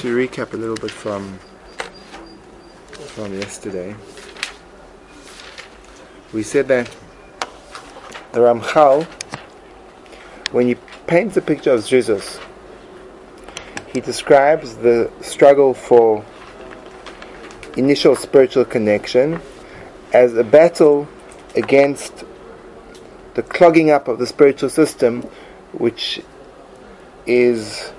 to recap a little bit from from yesterday, we said that the Ramchal, when he paints a picture of zerizus, he describes the struggle for initial spiritual connection as a battle against the clogging up of the spiritual system, which is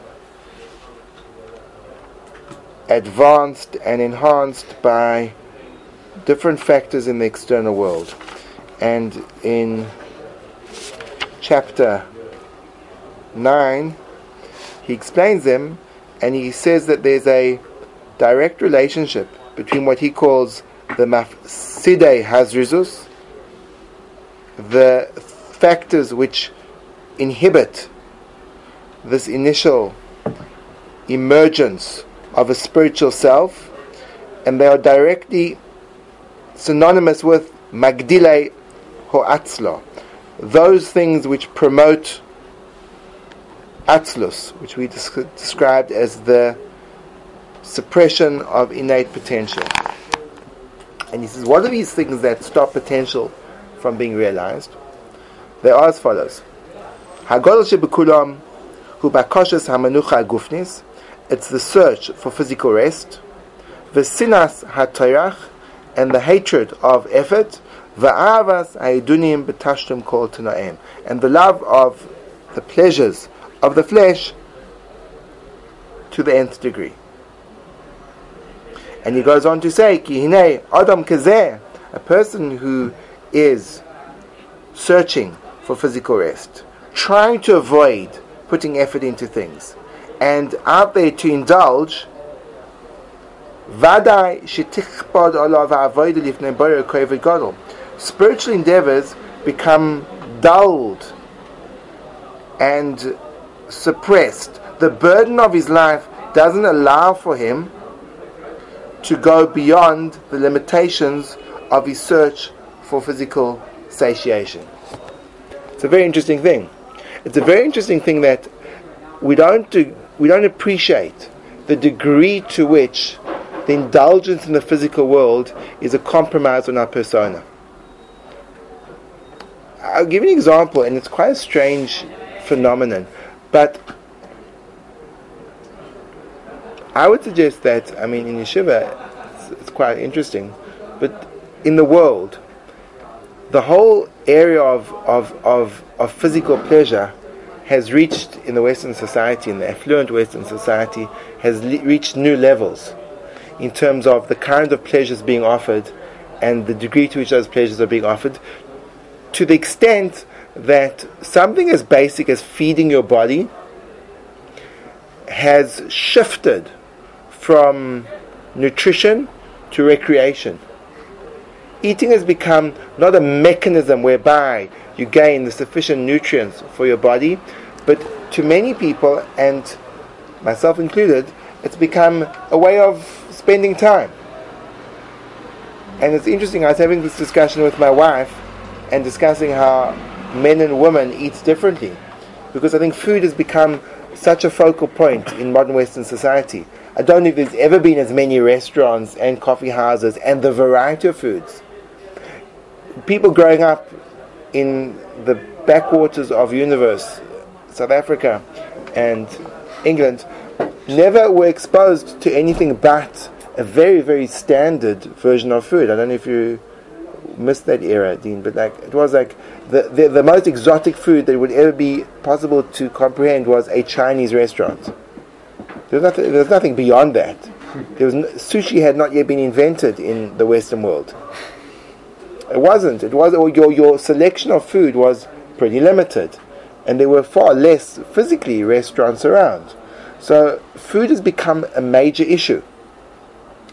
advanced and enhanced by different factors in the external world. And in chapter 9, he explains them and he says that there's a direct relationship between what he calls the mafside hazrizus, the factors which inhibit this initial emergence of a spiritual self, and they are directly synonymous with magdile ho'atzlo, those things which promote atzlus, which we described as the suppression of innate potential. And he says, what are these things that stop potential from being realized? They are as follows. Hagodol shebekulam hu bakoshes hamanucha gufnis it's the search for physical rest, the sinas hatoyach, and the hatred of effort, va'avas haidunim betashtum kol tanaim, and the love of the pleasures of the flesh to the nth degree. And he goes on to say, Kihine Adam Kazeh, a person who is searching for physical rest, trying to avoid putting effort into things, and out there to indulge, Spiritual endeavors become dulled and suppressed. The burden of his life doesn't allow for him to go beyond the limitations of his search for physical satiation. It's a very interesting thing. It's a very interesting thing that we don't do, we don't appreciate the degree to which the indulgence in the physical world is a compromise on our persona. I'll give you an example, and it's quite a strange phenomenon, but I would suggest that, I mean, in yeshiva, it's, it's quite interesting, but in the world, the whole area of, of, of, of physical pleasure has reached in the Western society, in the affluent Western society, has le- reached new levels in terms of the kind of pleasures being offered and the degree to which those pleasures are being offered, to the extent that something as basic as feeding your body has shifted from nutrition to recreation. Eating has become not a mechanism whereby you gain the sufficient nutrients for your body, but to many people, and myself included, it's become a way of spending time. And it's interesting, I was having this discussion with my wife and discussing how men and women eat differently. Because I think food has become such a focal point in modern Western society. I don't know if there's ever been as many restaurants and coffee houses and the variety of foods. People growing up in the backwaters of universe South Africa and England never were exposed to anything but a very, very standard version of food. I don't know if you missed that era, Dean, but like it was like the, the, the most exotic food that would ever be possible to comprehend was a Chinese restaurant. There was nothing, nothing beyond that. There was no, sushi had not yet been invented in the Western world. It wasn't. It was or your your selection of food was pretty limited and there were far less physically restaurants around. So food has become a major issue.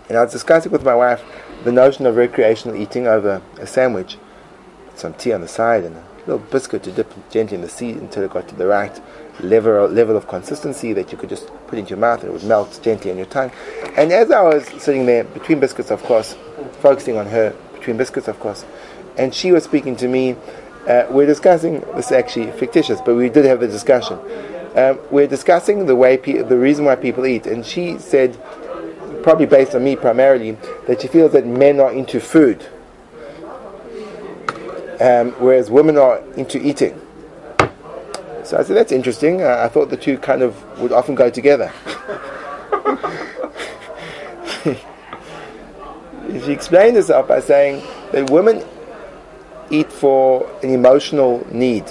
And I was discussing with my wife the notion of recreational eating over a sandwich, some tea on the side, and a little biscuit to dip gently in the sea until it got to the right level, level of consistency that you could just put into your mouth and it would melt gently on your tongue. And as I was sitting there, between biscuits, of course, focusing on her, between biscuits, of course, and she was speaking to me uh, we're discussing, this is actually fictitious, but we did have the discussion. um, we're discussing the way pe- the reason why people eat, and she said, probably based on me primarily, that she feels that men are into food, um, whereas women are into eating. So I said that's interesting. Uh, I thought the two kind of would often go together. she explained herself by saying that women eat for an emotional need.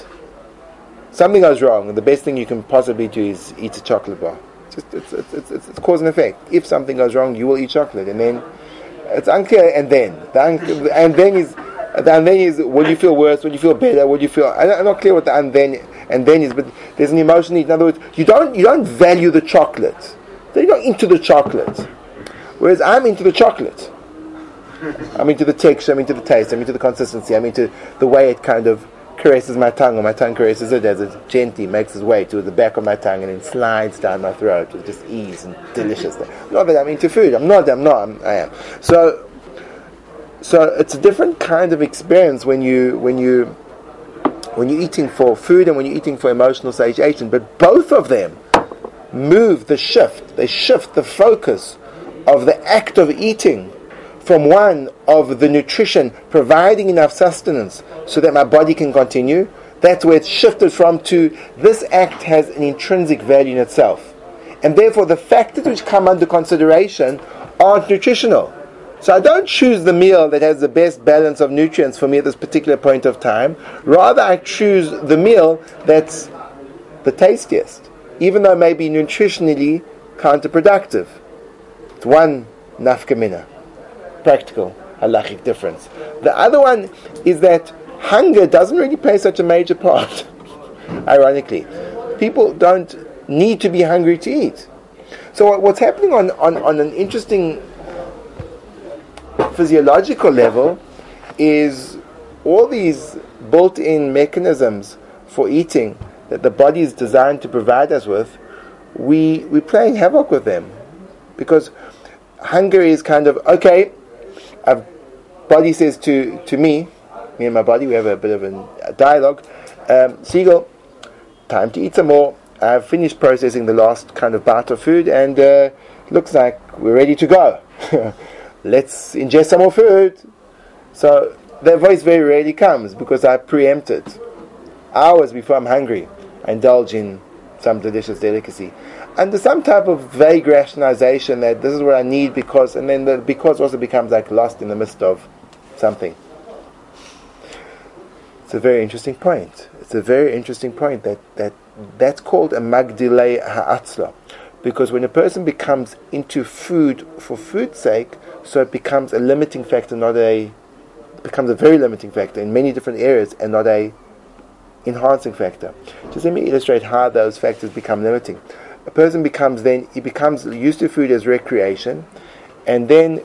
Something goes wrong, and the best thing you can possibly do is eat a chocolate bar. Just, it's, it's, it's, it's, cause and effect. If something goes wrong, you will eat chocolate, and then it's unclear. And then, the un- and then is, the and then is, will you feel worse? Will you feel better? Will you feel? I'm not clear what the and then and then is, but there's an emotional need. In other words, you don't you don't value the chocolate. So you're not into the chocolate, whereas I'm into the chocolate. I'm to the texture, I mean to the taste, I mean to the consistency, I mean to the way it kind of caresses my tongue, or my tongue caresses it as it gently makes its way to the back of my tongue and then slides down my throat with just ease and deliciousness. Not that I'm into food, I'm not, I'm not, I'm, I am. So, so it's a different kind of experience when you, when you, when you're eating for food and when you're eating for emotional satiation, but both of them move the shift, they shift the focus of the act of eating from one of the nutrition providing enough sustenance so that my body can continue. That's where it's shifted from to this act has an intrinsic value in itself. And therefore, the factors which come under consideration aren't nutritional. So I don't choose the meal that has the best balance of nutrients for me at this particular point of time. Rather, I choose the meal that's the tastiest, even though it may be nutritionally counterproductive. It's one nafkamina practical halachic difference. The other one is that hunger doesn't really play such a major part. Ironically, people don't need to be hungry to eat. So what's happening on, on, on an interesting physiological level is all these built-in mechanisms for eating that the body is designed to provide us with, we, we're playing havoc with them. Because hunger is kind of, okay, a body says to, to me, me and my body, we have a bit of a dialogue. Um, Siegel, time to eat some more. I've finished processing the last kind of bite of food, and uh, looks like we're ready to go. Let's ingest some more food. So that voice very rarely comes because I preempt it. Hours before I'm hungry, I indulge in some delicious delicacy under some type of vague rationalization that this is what I need because, and then the because also becomes like lost in the midst of something. It's a very interesting point. It's a very interesting point that, that that's called a magdilei ha'atzla. Because when a person becomes into food for food's sake, so it becomes a limiting factor, not a becomes a very limiting factor in many different areas and not a enhancing factor. Just let me illustrate how those factors become limiting a person becomes then he becomes used to food as recreation, and then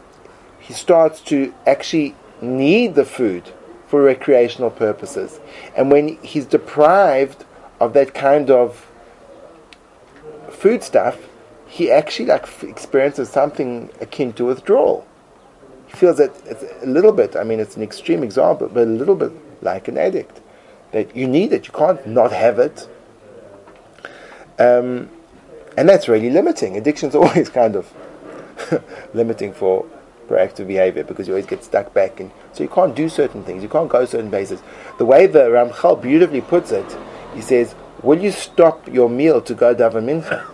he starts to actually need the food for recreational purposes. And when he's deprived of that kind of food stuff, he actually like experiences something akin to withdrawal. He feels that a little bit. I mean, it's an extreme example, but a little bit like an addict. That you need it, you can't not have it. Um, and that's really limiting. Addiction's are always kind of limiting for proactive behavior because you always get stuck back and so you can't do certain things, you can't go certain places. The way the Ramchal beautifully puts it, he says, Will you stop your meal to go daven mincha?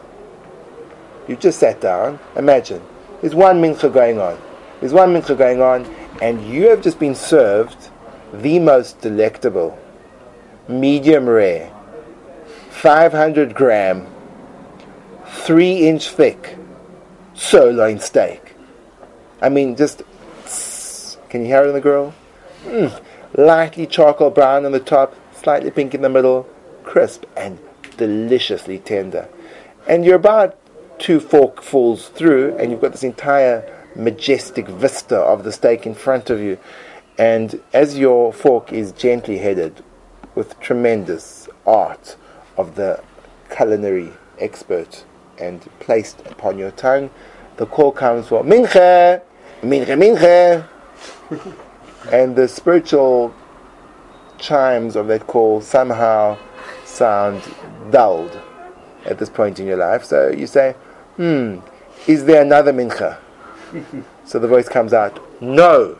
You just sat down, imagine. There's one mincha going on. There's one mincha going on, and you have just been served the most delectable, medium rare, 500 gram three inch thick sirloin steak. I mean, just can you hear it in the grill? Mm, lightly charcoal brown on the top, slightly pink in the middle, crisp and deliciously tender. And you're about two forkfuls through, and you've got this entire majestic vista of the steak in front of you. And as your fork is gently headed with tremendous art of the culinary expert and placed upon your tongue, the call comes for minche, minche, minche, and the spiritual chimes of that call somehow sound dulled at this point in your life. So you say, hmm, is there another mincha? so the voice comes out, no.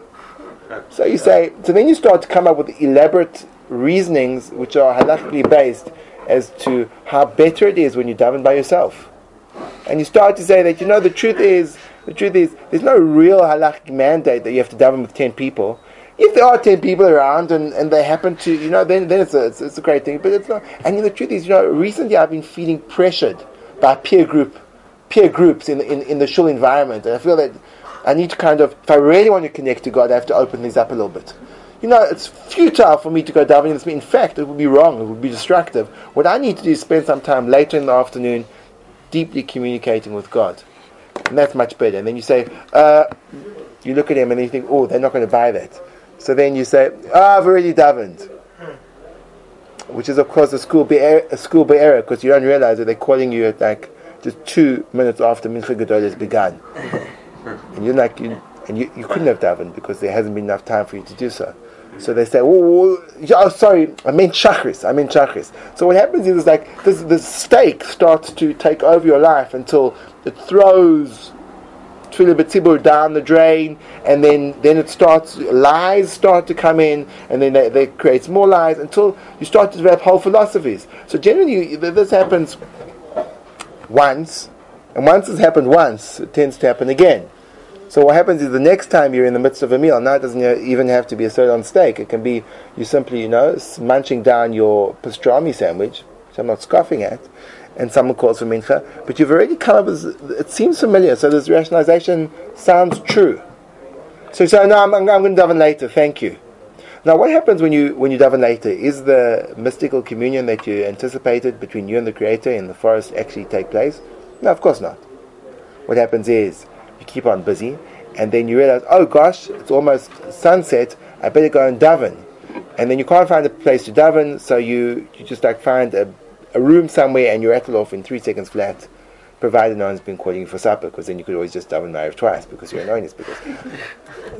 So you say, so then you start to come up with elaborate reasonings which are halakhically based as to how better it is when you daven by yourself. And you start to say that, you know, the truth is, the truth is, there's no real halakhic mandate that you have to daven with 10 people. If there are 10 people around and, and they happen to, you know, then, then it's, a, it's, it's a great thing. But it's not. And the truth is, you know, recently I've been feeling pressured by peer group, peer groups in, in, in the shul environment. And I feel that I need to kind of, if I really want to connect to God, I have to open things up a little bit. You know, it's futile for me to go davening with me. In fact, it would be wrong. It would be destructive. What I need to do is spend some time later in the afternoon deeply communicating with God. And that's much better. And then you say, uh, you look at him and you think, oh, they're not going to buy that. So then you say, oh, I've already davened. Which is, of course, a school a school error because you don't realize that they're calling you at like just two minutes after Mincha Gadol has begun. and you're like, you, and you, you couldn't have davened because there hasn't been enough time for you to do so. So they say, oh, oh, sorry, I meant chakris, I meant chakris. So what happens is, like, this, this stake starts to take over your life until it throws Tefillah B'tzibur down the drain, and then, then it starts, lies start to come in, and then they, they creates more lies until you start to develop whole philosophies. So generally, this happens once, and once it's happened once, it tends to happen again. So what happens is the next time you're in the midst of a meal, now it doesn't even have to be a sirloin steak. It can be you simply, you know, munching down your pastrami sandwich, which I'm not scoffing at, and someone calls for mincha, but you've already come up with, it seems familiar, so this rationalization sounds true. So you say, no, I'm, I'm going to daven later, thank you. Now, what happens when you when you daven later? Is the mystical communion that you anticipated between you and the Creator in the forest actually take place? No, of course not. What happens is you keep on busy, and then you realize, oh gosh, it's almost sunset. I better go and daven, and then you can't find a place to daven, so you you just like find a, a room somewhere, and you rattle off in three seconds flat. Provided no one's been calling you for supper, because then you could always just daven Ma'ariv twice because you're annoying because.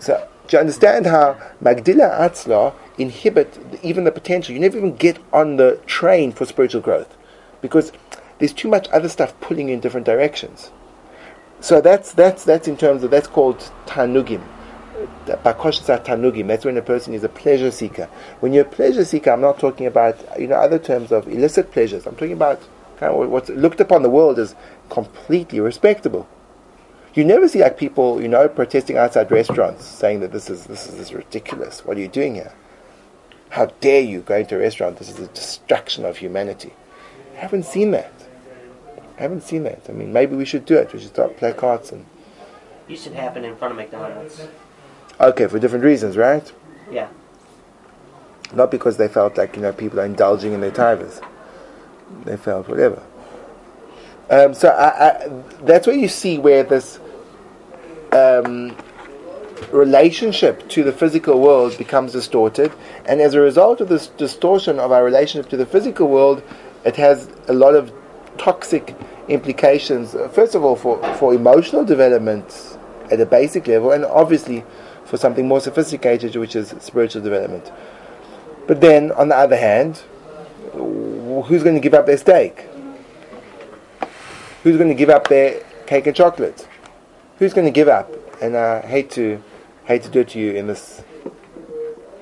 so do you understand how Magdila Atzla inhibit even the potential? You never even get on the train for spiritual growth because there's too much other stuff pulling you in different directions. So that's that's that's in terms of that's called tanugim. Bakoshat tanugim. That's when a person is a pleasure seeker. When you're a pleasure seeker, I'm not talking about you know other terms of illicit pleasures. I'm talking about kind of what's looked upon the world as completely respectable. You never see like people you know protesting outside restaurants saying that this is this is, this is ridiculous. What are you doing here? How dare you go into a restaurant? This is a destruction of humanity. I haven't seen that. I haven't seen that. I mean, maybe we should do it. We should start placards and. Used to happen in front of McDonald's. Okay, for different reasons, right? Yeah. Not because they felt like you know people are indulging in their tivers. They felt whatever. Um, so I, I, that's where you see where this um, relationship to the physical world becomes distorted, and as a result of this distortion of our relationship to the physical world, it has a lot of toxic implications, uh, first of all, for, for emotional development at a basic level, and obviously for something more sophisticated, which is spiritual development. But then, on the other hand, who's going to give up their steak? Who's going to give up their cake and chocolate? Who's going to give up? And I hate to hate to do it to you in this.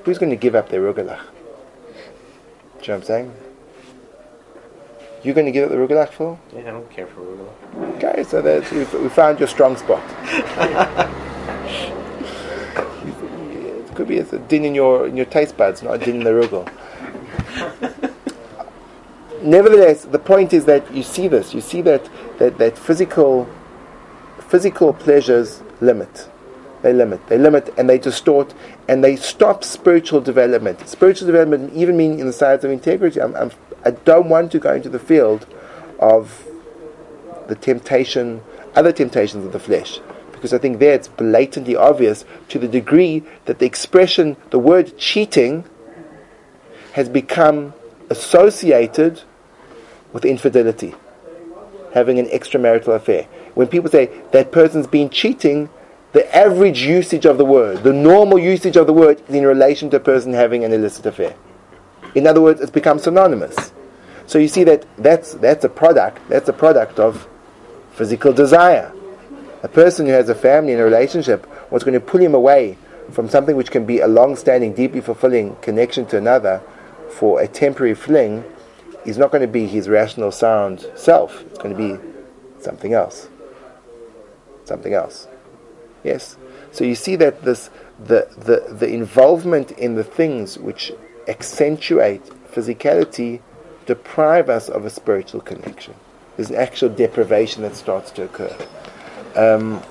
Who's going to give up their rugelach? Do you know what I'm saying? You're going to give it the rugelach for? Yeah, I don't care for rugelach. Okay, so that's, we, we found your strong spot. it could be it's a din in your in your taste buds, not a din in the rugel. Nevertheless, the point is that you see this. You see that that, that physical physical pleasures limit. They limit. They limit and they distort and they stop spiritual development. Spiritual development even meaning in the sides of integrity. I'm, I'm I don't want to go into the field of the temptation, other temptations of the flesh, because I think there it's blatantly obvious to the degree that the expression, the word cheating, has become associated with infidelity, having an extramarital affair. When people say that person's been cheating, the average usage of the word, the normal usage of the word, is in relation to a person having an illicit affair. In other words, it's become synonymous. So you see that that's, that's a product, that's a product of physical desire. A person who has a family and a relationship, what's going to pull him away from something which can be a long standing, deeply fulfilling connection to another for a temporary fling is not going to be his rational, sound self. It's going to be something else. Something else. Yes? So you see that this the, the, the involvement in the things which accentuate physicality deprive us of a spiritual connection. There's an actual deprivation that starts to occur. Um,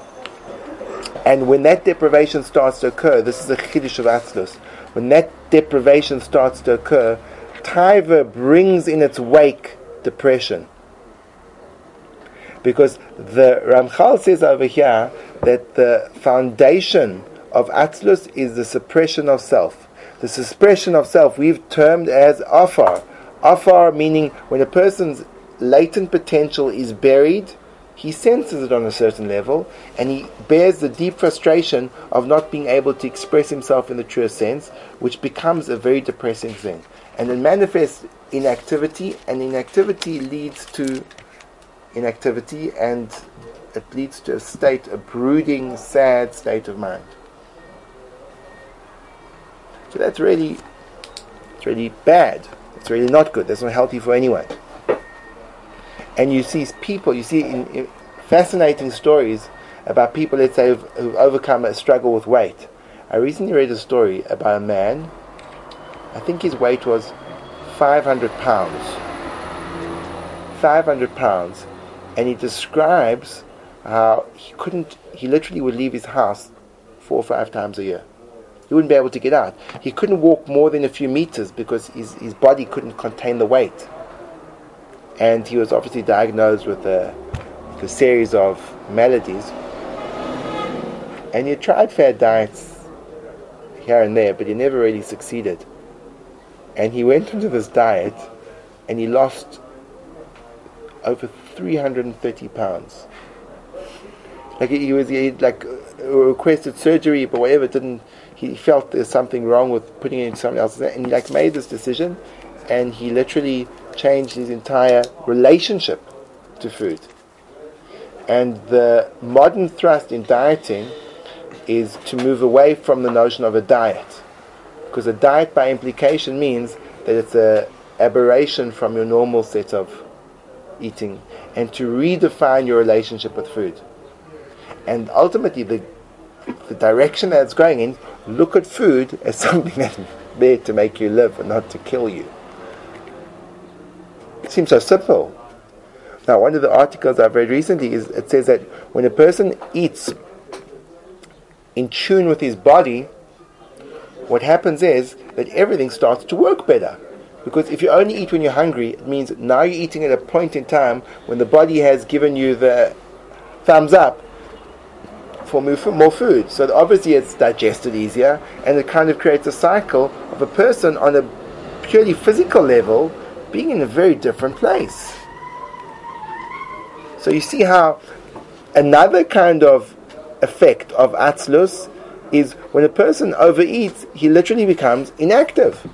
and when that deprivation starts to occur, this is a chiddush of Atzlus, when that deprivation starts to occur, Taiva brings in its wake depression. Because the Ramchal says over here that the foundation of Atzlus is the suppression of self. The suppression of self we've termed as afar. Afar meaning when a person's latent potential is buried, he senses it on a certain level, and he bears the deep frustration of not being able to express himself in the truest sense, which becomes a very depressing thing. And it manifests inactivity, and inactivity leads to inactivity, and it leads to a state, a brooding, sad state of mind. So that's really, it's really bad. It's really not good. That's not healthy for anyone and you see people, you see in, in fascinating stories about people, let's say, who've, who've, overcome a struggle with weight. I recently read a story about a man, I think his weight was 500 pounds. 500 pounds. And he describes how he couldn't, he literally would leave his house four or five times a year. He wouldn't be able to get out. He couldn't walk more than a few meters because his, his body couldn't contain the weight and he was obviously diagnosed with a, a series of maladies. And he tried fad diets here and there, but he never really succeeded. And he went into this diet, and he lost over 330 pounds. Like he was, he like requested surgery, but whatever didn't. He felt there's something wrong with putting it in someone else's, and he like made this decision, and he literally changed his entire relationship to food. And the modern thrust in dieting is to move away from the notion of a diet. Because a diet by implication means that it's an aberration from your normal set of eating and to redefine your relationship with food. And ultimately, the, the direction that it's going in, look at food as something that's there to make you live and not to kill you. It seems so simple. Now, one of the articles I've read recently is it says that when a person eats in tune with his body, what happens is that everything starts to work better. Because if you only eat when you're hungry, it means now you're eating at a point in time when the body has given you the thumbs up for more food. So obviously it's digested easier, and it kind of creates a cycle of a person on a purely physical level being in a very different place. So you see how another kind of effect of atzlus is when a person overeats, he literally becomes inactive.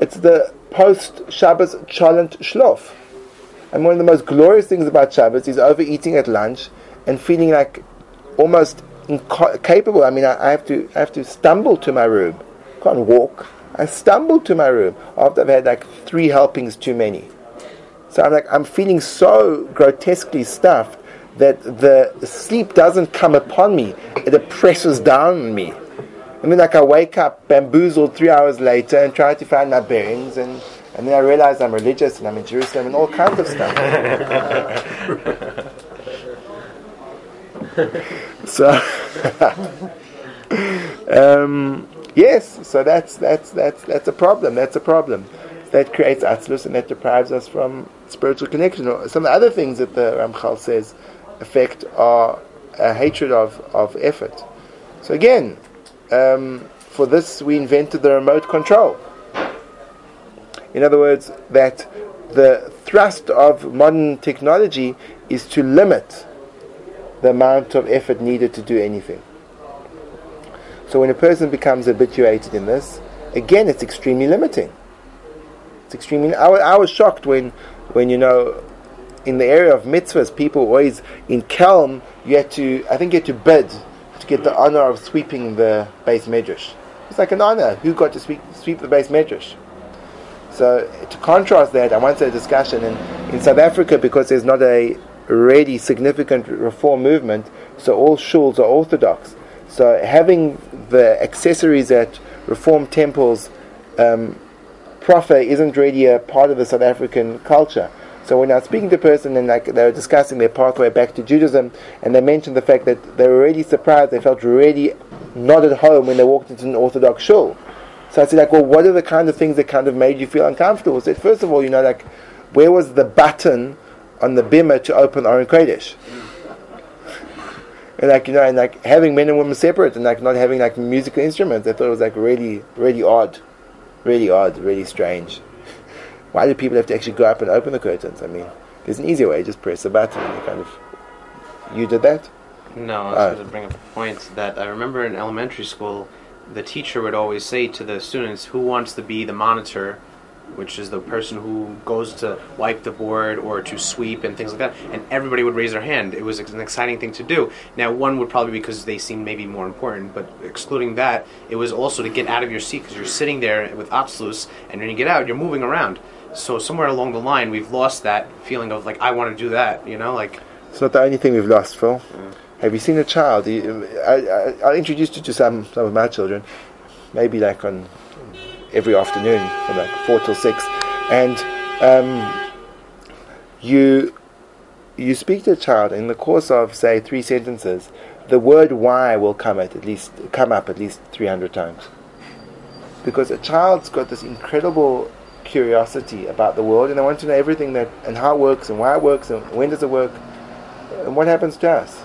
It's the post Shabbos cholent shlof. And one of the most glorious things about Shabbos is overeating at lunch and feeling like almost incapable. I mean, I, I, have to I have to stumble to my room. Can't walk. I stumble to my room after I've had like three helpings too many. So I'm like, I'm feeling so grotesquely stuffed that the sleep doesn't come upon me. It oppresses down on me. I mean, like I wake up bamboozled three hours later and try to find my bearings, and, and then I realize I'm religious and I'm in Jerusalem and all kinds of stuff. so, um, Yes, so that's that's that's that's a problem. That's a problem. That creates atzlus and that deprives us from spiritual connection. Some other things that the Ramchal says affect our hatred of, of effort. So again, um, for this we invented the remote control. In other words, that the thrust of modern technology is to limit the amount of effort needed to do anything. So when a person becomes habituated in this, again, it's extremely limiting. It's extremely. I, was shocked when, when you know, in the area of mitzvahs, people always in Kelm you had to. I think you had to bid to get the honor of sweeping the beis medrash. It's like an honor. Who got to sweep, sweep the beis medrash? So to contrast that, I once had a discussion in, in South Africa because there's not a really significant reform movement, so all shuls are orthodox. So having the accessories at reform temples um, proffer isn't really a part of the South African culture. So when I was speaking to a person and like they were discussing their pathway back to Judaism, and they mentioned the fact that they were really surprised, they felt really not at home when they walked into an Orthodox shul. So I said, like, well, what are the kind of things that kind of made you feel uncomfortable? I said, first of all, you know, like, where was the button on the bimah to open Aron Kodesh? and like, you know, and like having men and women separate and like not having like musical instruments, I thought it was like really, really odd. Really odd, really strange. Why do people have to actually go up and open the curtains? I mean, there's an easier way, just press a button and you kind of. You did that? No, I Oh. was going to bring up a point that I remember in elementary school, the teacher would always say to the students, "Who wants to be the monitor?" Which is the person who goes to wipe the board or to sweep and things like that, and everybody would raise their hand. It was an exciting thing to do. Now, one would probably because they seemed maybe more important, but excluding that, it was also to get out of your seat because you're sitting there with atzlus, and when you get out, you're moving around. So somewhere along the line, we've lost that feeling of like I want to do that, you know, like It's not the only thing we've lost, Phil. Have you seen a child? You- I, I, I'll introduce you to some, some of my children, maybe like on every afternoon from like four till six, and um, you you speak to a child in the course of say three sentences, the word "why" will come at at least come up at least three hundred times, because a child's got this incredible curiosity about the world, and they want to know everything that and how it works and why it works and when does it work and what happens to us?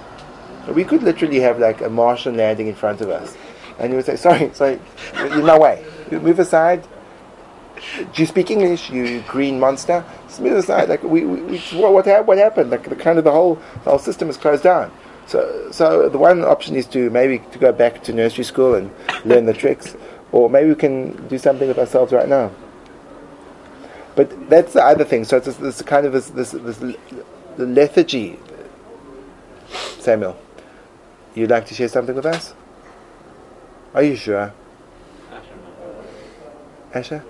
We could literally have like a Martian landing in front of us, and you would say, "Sorry, sorry, you're no way. You move aside. Do you speak English? You green monster. Move aside. Like we, we, we what, what, what happened? Like the kind of the whole the whole system is closed down. So, so the one option is to maybe to go back to nursery school and learn the tricks, or maybe we can do something with ourselves right now. But that's the other thing. So it's this, kind of this this, this lethargy Samuel, you'd like to share something with us? Are you sure? Asha?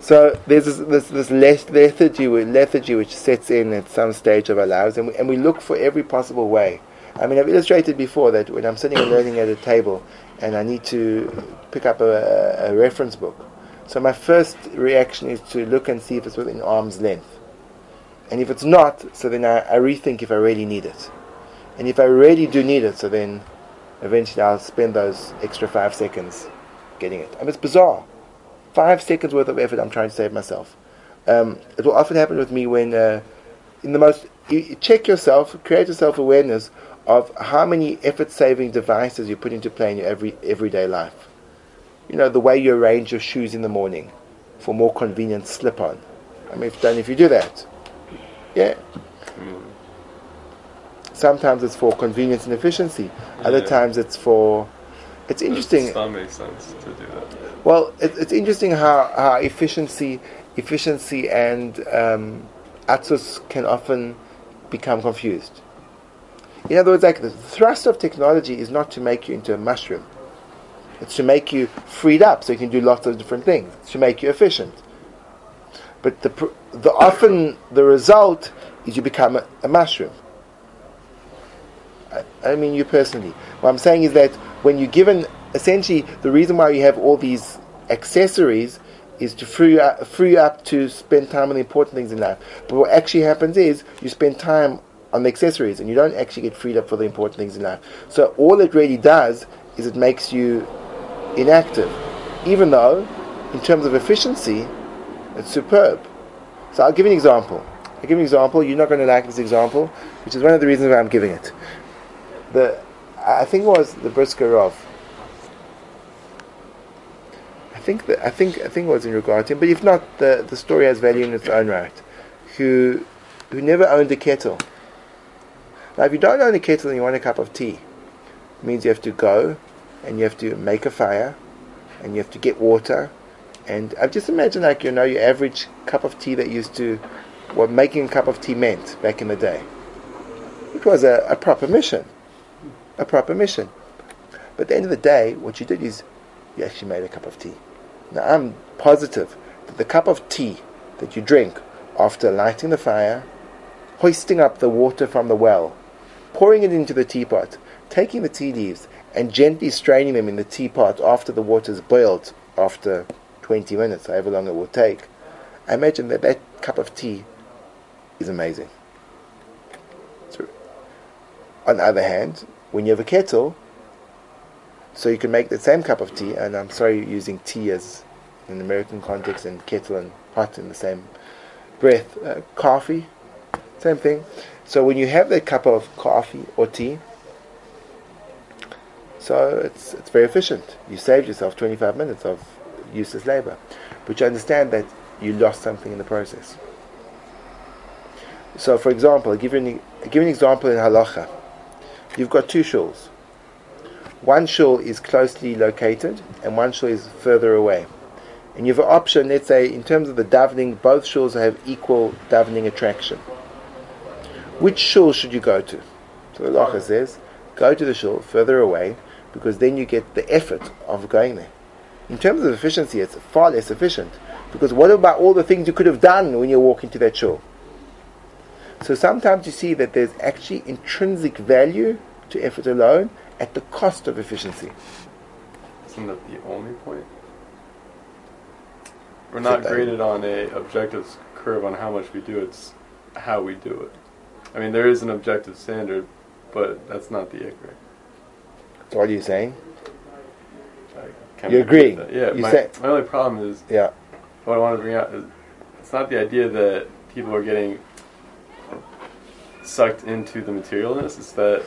So there's this, this, this leth- lethargy, lethargy which sets in at some stage of our lives, and we, and we look for every possible way. I mean, I've illustrated before that when I'm sitting and learning at a table and I need to pick up a, a reference book. So my first reaction is to look and see if it's within arm's length. And if it's not, so then I, I rethink if I really need it. And if I really do need it, so then eventually I'll spend those extra five seconds getting it. And it's bizarre. Five seconds worth of effort I'm trying to save myself. Um, it will often happen with me when, uh, in the most, you, check yourself, create a self awareness of how many effort saving devices you put into play in your every, everyday life. You know, the way you arrange your shoes in the morning for more convenient slip on. I mean, if, then if you do that, yeah. Sometimes it's for convenience and efficiency. Other times it's for. It's interesting. That makes sense to do that. Well, it, it's interesting how, how efficiency, efficiency and um, can often become confused. In other words, like the thrust of technology is not to make you into a mushroom. To make you freed up so you can do lots of different things. To make you efficient. But the, the often the result is you become a, a mushroom. I, I mean you personally. What I'm saying is that when you're given, essentially, the reason why you have all these accessories is to free you up, free you up to spend time on the important things in life. But what actually happens is you spend time on the accessories and you don't actually get freed up for the important things in life. So all it really does is it makes you inactive, even though, in terms of efficiency, it's superb. So I'll give you an example. I'll give you an example. You're not going to like this example, which is one of the reasons why I'm giving it. The I think it was the Briskerov. I think that I think I think it was in regard to him, but if not, the the story has value in its own right. Who who never owned a kettle. Now, if you don't own a kettle and you want a cup of tea, means you have to go and you have to make a fire and you have to get water And I just imagine like you know your average cup of tea that used to what making a cup of tea meant back in the day. It was a, a proper mission. A proper mission. But at the end of the day, what you did is you actually made a cup of tea. Now I'm positive that the cup of tea that you drink after lighting the fire, hoisting up the water from the well, pouring it into the teapot, taking the tea leaves, and gently straining them in the teapot after the water's boiled after 20 minutes, however long it will take, I imagine that that cup of tea is amazing. On the other hand, when you have a kettle, so you can make the same cup of tea, and I'm sorry using tea as in American context and kettle and pot in the same breath. Uh, coffee, same thing. So when you have that cup of coffee or tea, so it's it's very efficient. You saved yourself 25 minutes of useless labor, but you understand that you lost something in the process. So, for example, I'll give you an, give you an example in halacha. You've got two shuls. One shul is closely located, and one shul is further away. And you have an option, let's say, in terms of the davening, both shuls have equal davening attraction. Which shul should you go to? So the halacha says, go to the shul further away, because then you get the effort of going there. In terms of efficiency, it's far less efficient. Because what about all the things you could have done when you walk into that shul? So sometimes you see that there's actually intrinsic value to effort alone at the cost of efficiency. Isn't that the only point? We're not graded on a objective curve on how much we do. It's how we do it. I mean, there is an objective standard, but that's not the ikar. So what are you saying? You agree? Yeah. You my, say, my only problem is yeah. What I want to bring out is it's not the idea that people are getting sucked into the materialness. It's that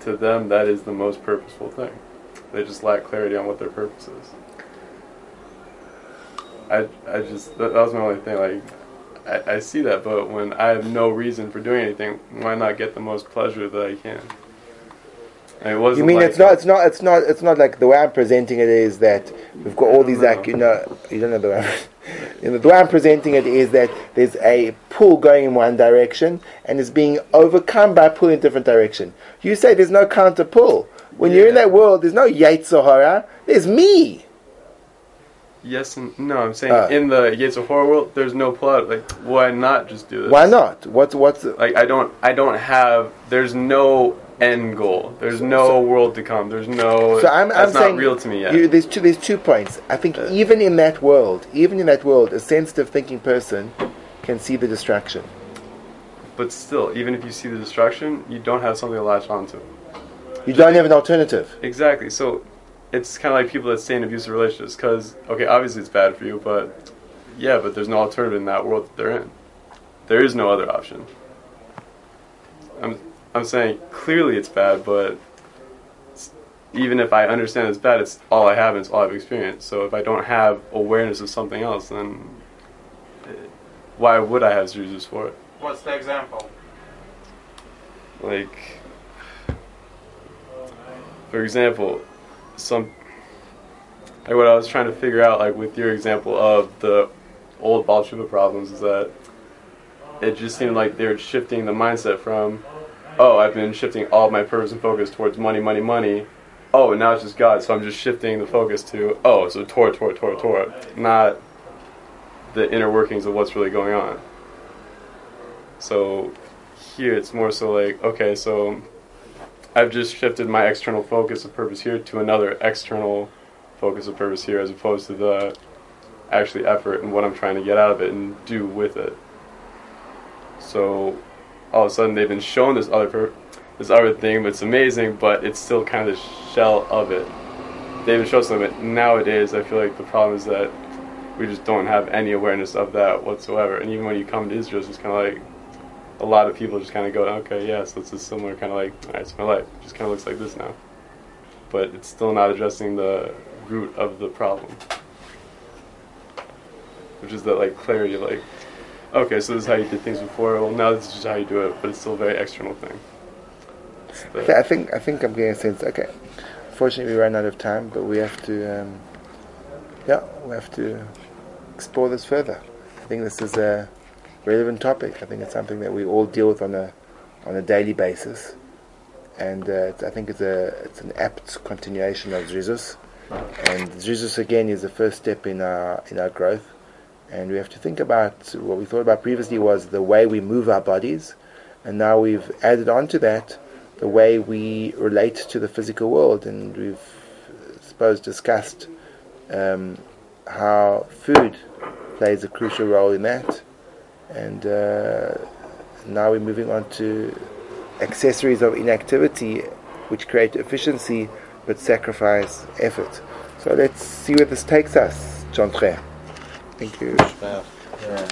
to them that is the most purposeful thing. They just lack clarity on what their purpose is. I I just that, that was my only thing. Like I, I see that, but when I have no reason for doing anything, why not get the most pleasure that I can? It wasn't you mean like it's not? It's not. It's not. It's not like the way I'm presenting it is that we've got all these know. like you know you don't know the way. I'm, you know, the way I'm presenting it is that there's a pull going in one direction and it's being overcome by pull in a different direction. You say there's no counter pull. When you're in that world, there's no Yetzirah. There's me. Yes and no. I'm saying Uh. in the Horror world, there's no plot. Like, why not just do this? Why not? What's what's Like, I don't. I don't have. There's no end goal. There's no world to come. There's no. So I'm, that's I'm not saying real to me yet. You, there's two. There's two points. I think Uh. even in that world, even in that world, a sensitive thinking person can see the distraction. but still, even if you see the distraction, you don't have something to latch onto. You don't have an alternative. Exactly. So, it's kind of like people that stay in abusive relationships. Because okay, obviously it's bad for you, but yeah, but there's no alternative in that world that they're in. There is no other option. I'm I'm saying clearly it's bad, but it's- even if I understand it's bad, it's all I have and it's all I've experienced. So if I don't have awareness of something else, then eh, why would I have zerizus for it? What's the example? Like, for example, some like what I was trying to figure out, like with your example of the old Baal Tshuva problems, is that it just seemed like they were shifting the mindset from, oh, I've been shifting all my purpose and focus towards money, money, money. Oh, and now it's just God, so I'm just shifting the focus to, oh, so Torah, Torah, Torah, Torah, not the inner workings of what's really going on. So here it's more so like, okay, so I've just shifted my external focus of purpose here to another external focus of purpose here as opposed to the actually effort and what I'm trying to get out of it and do with it. So all of a sudden they've been shown this other pur- this other thing, but it's amazing, but it's still kind of the shell of it. They've been shown something, but nowadays I feel like the problem is that we just don't have any awareness of that whatsoever. And even when you come to Israel, it's just kind of like a lot of people just kind of go, okay, yeah, so it's a similar kind of like, all right, it's my life. It just kind of looks like this now. But it's still not addressing the root of the problem. Which is that like clarity of like, okay, so this is how you did things before. Well, now this is just how you do it, but it's still a very external thing. It's I think I think I'm getting a sense. Okay, fortunately we ran out of time, but we have to um, yeah, we have to explore this further. I think this is a relevant topic. I think it's something that we all deal with on a on a daily basis, and uh, I think it's a it's an apt continuation of zerizus. And zerizus again is the first step in our in our growth, and we have to think about what we thought about previously was the way we move our bodies, and now we've added on to that the way we relate to the physical world, and we've I suppose discussed um, how food plays a crucial role in that, and uh, now we're moving on to accessories of inactivity which create efficiency but sacrifice effort. So let's see where this takes us, John Thank you. Yeah.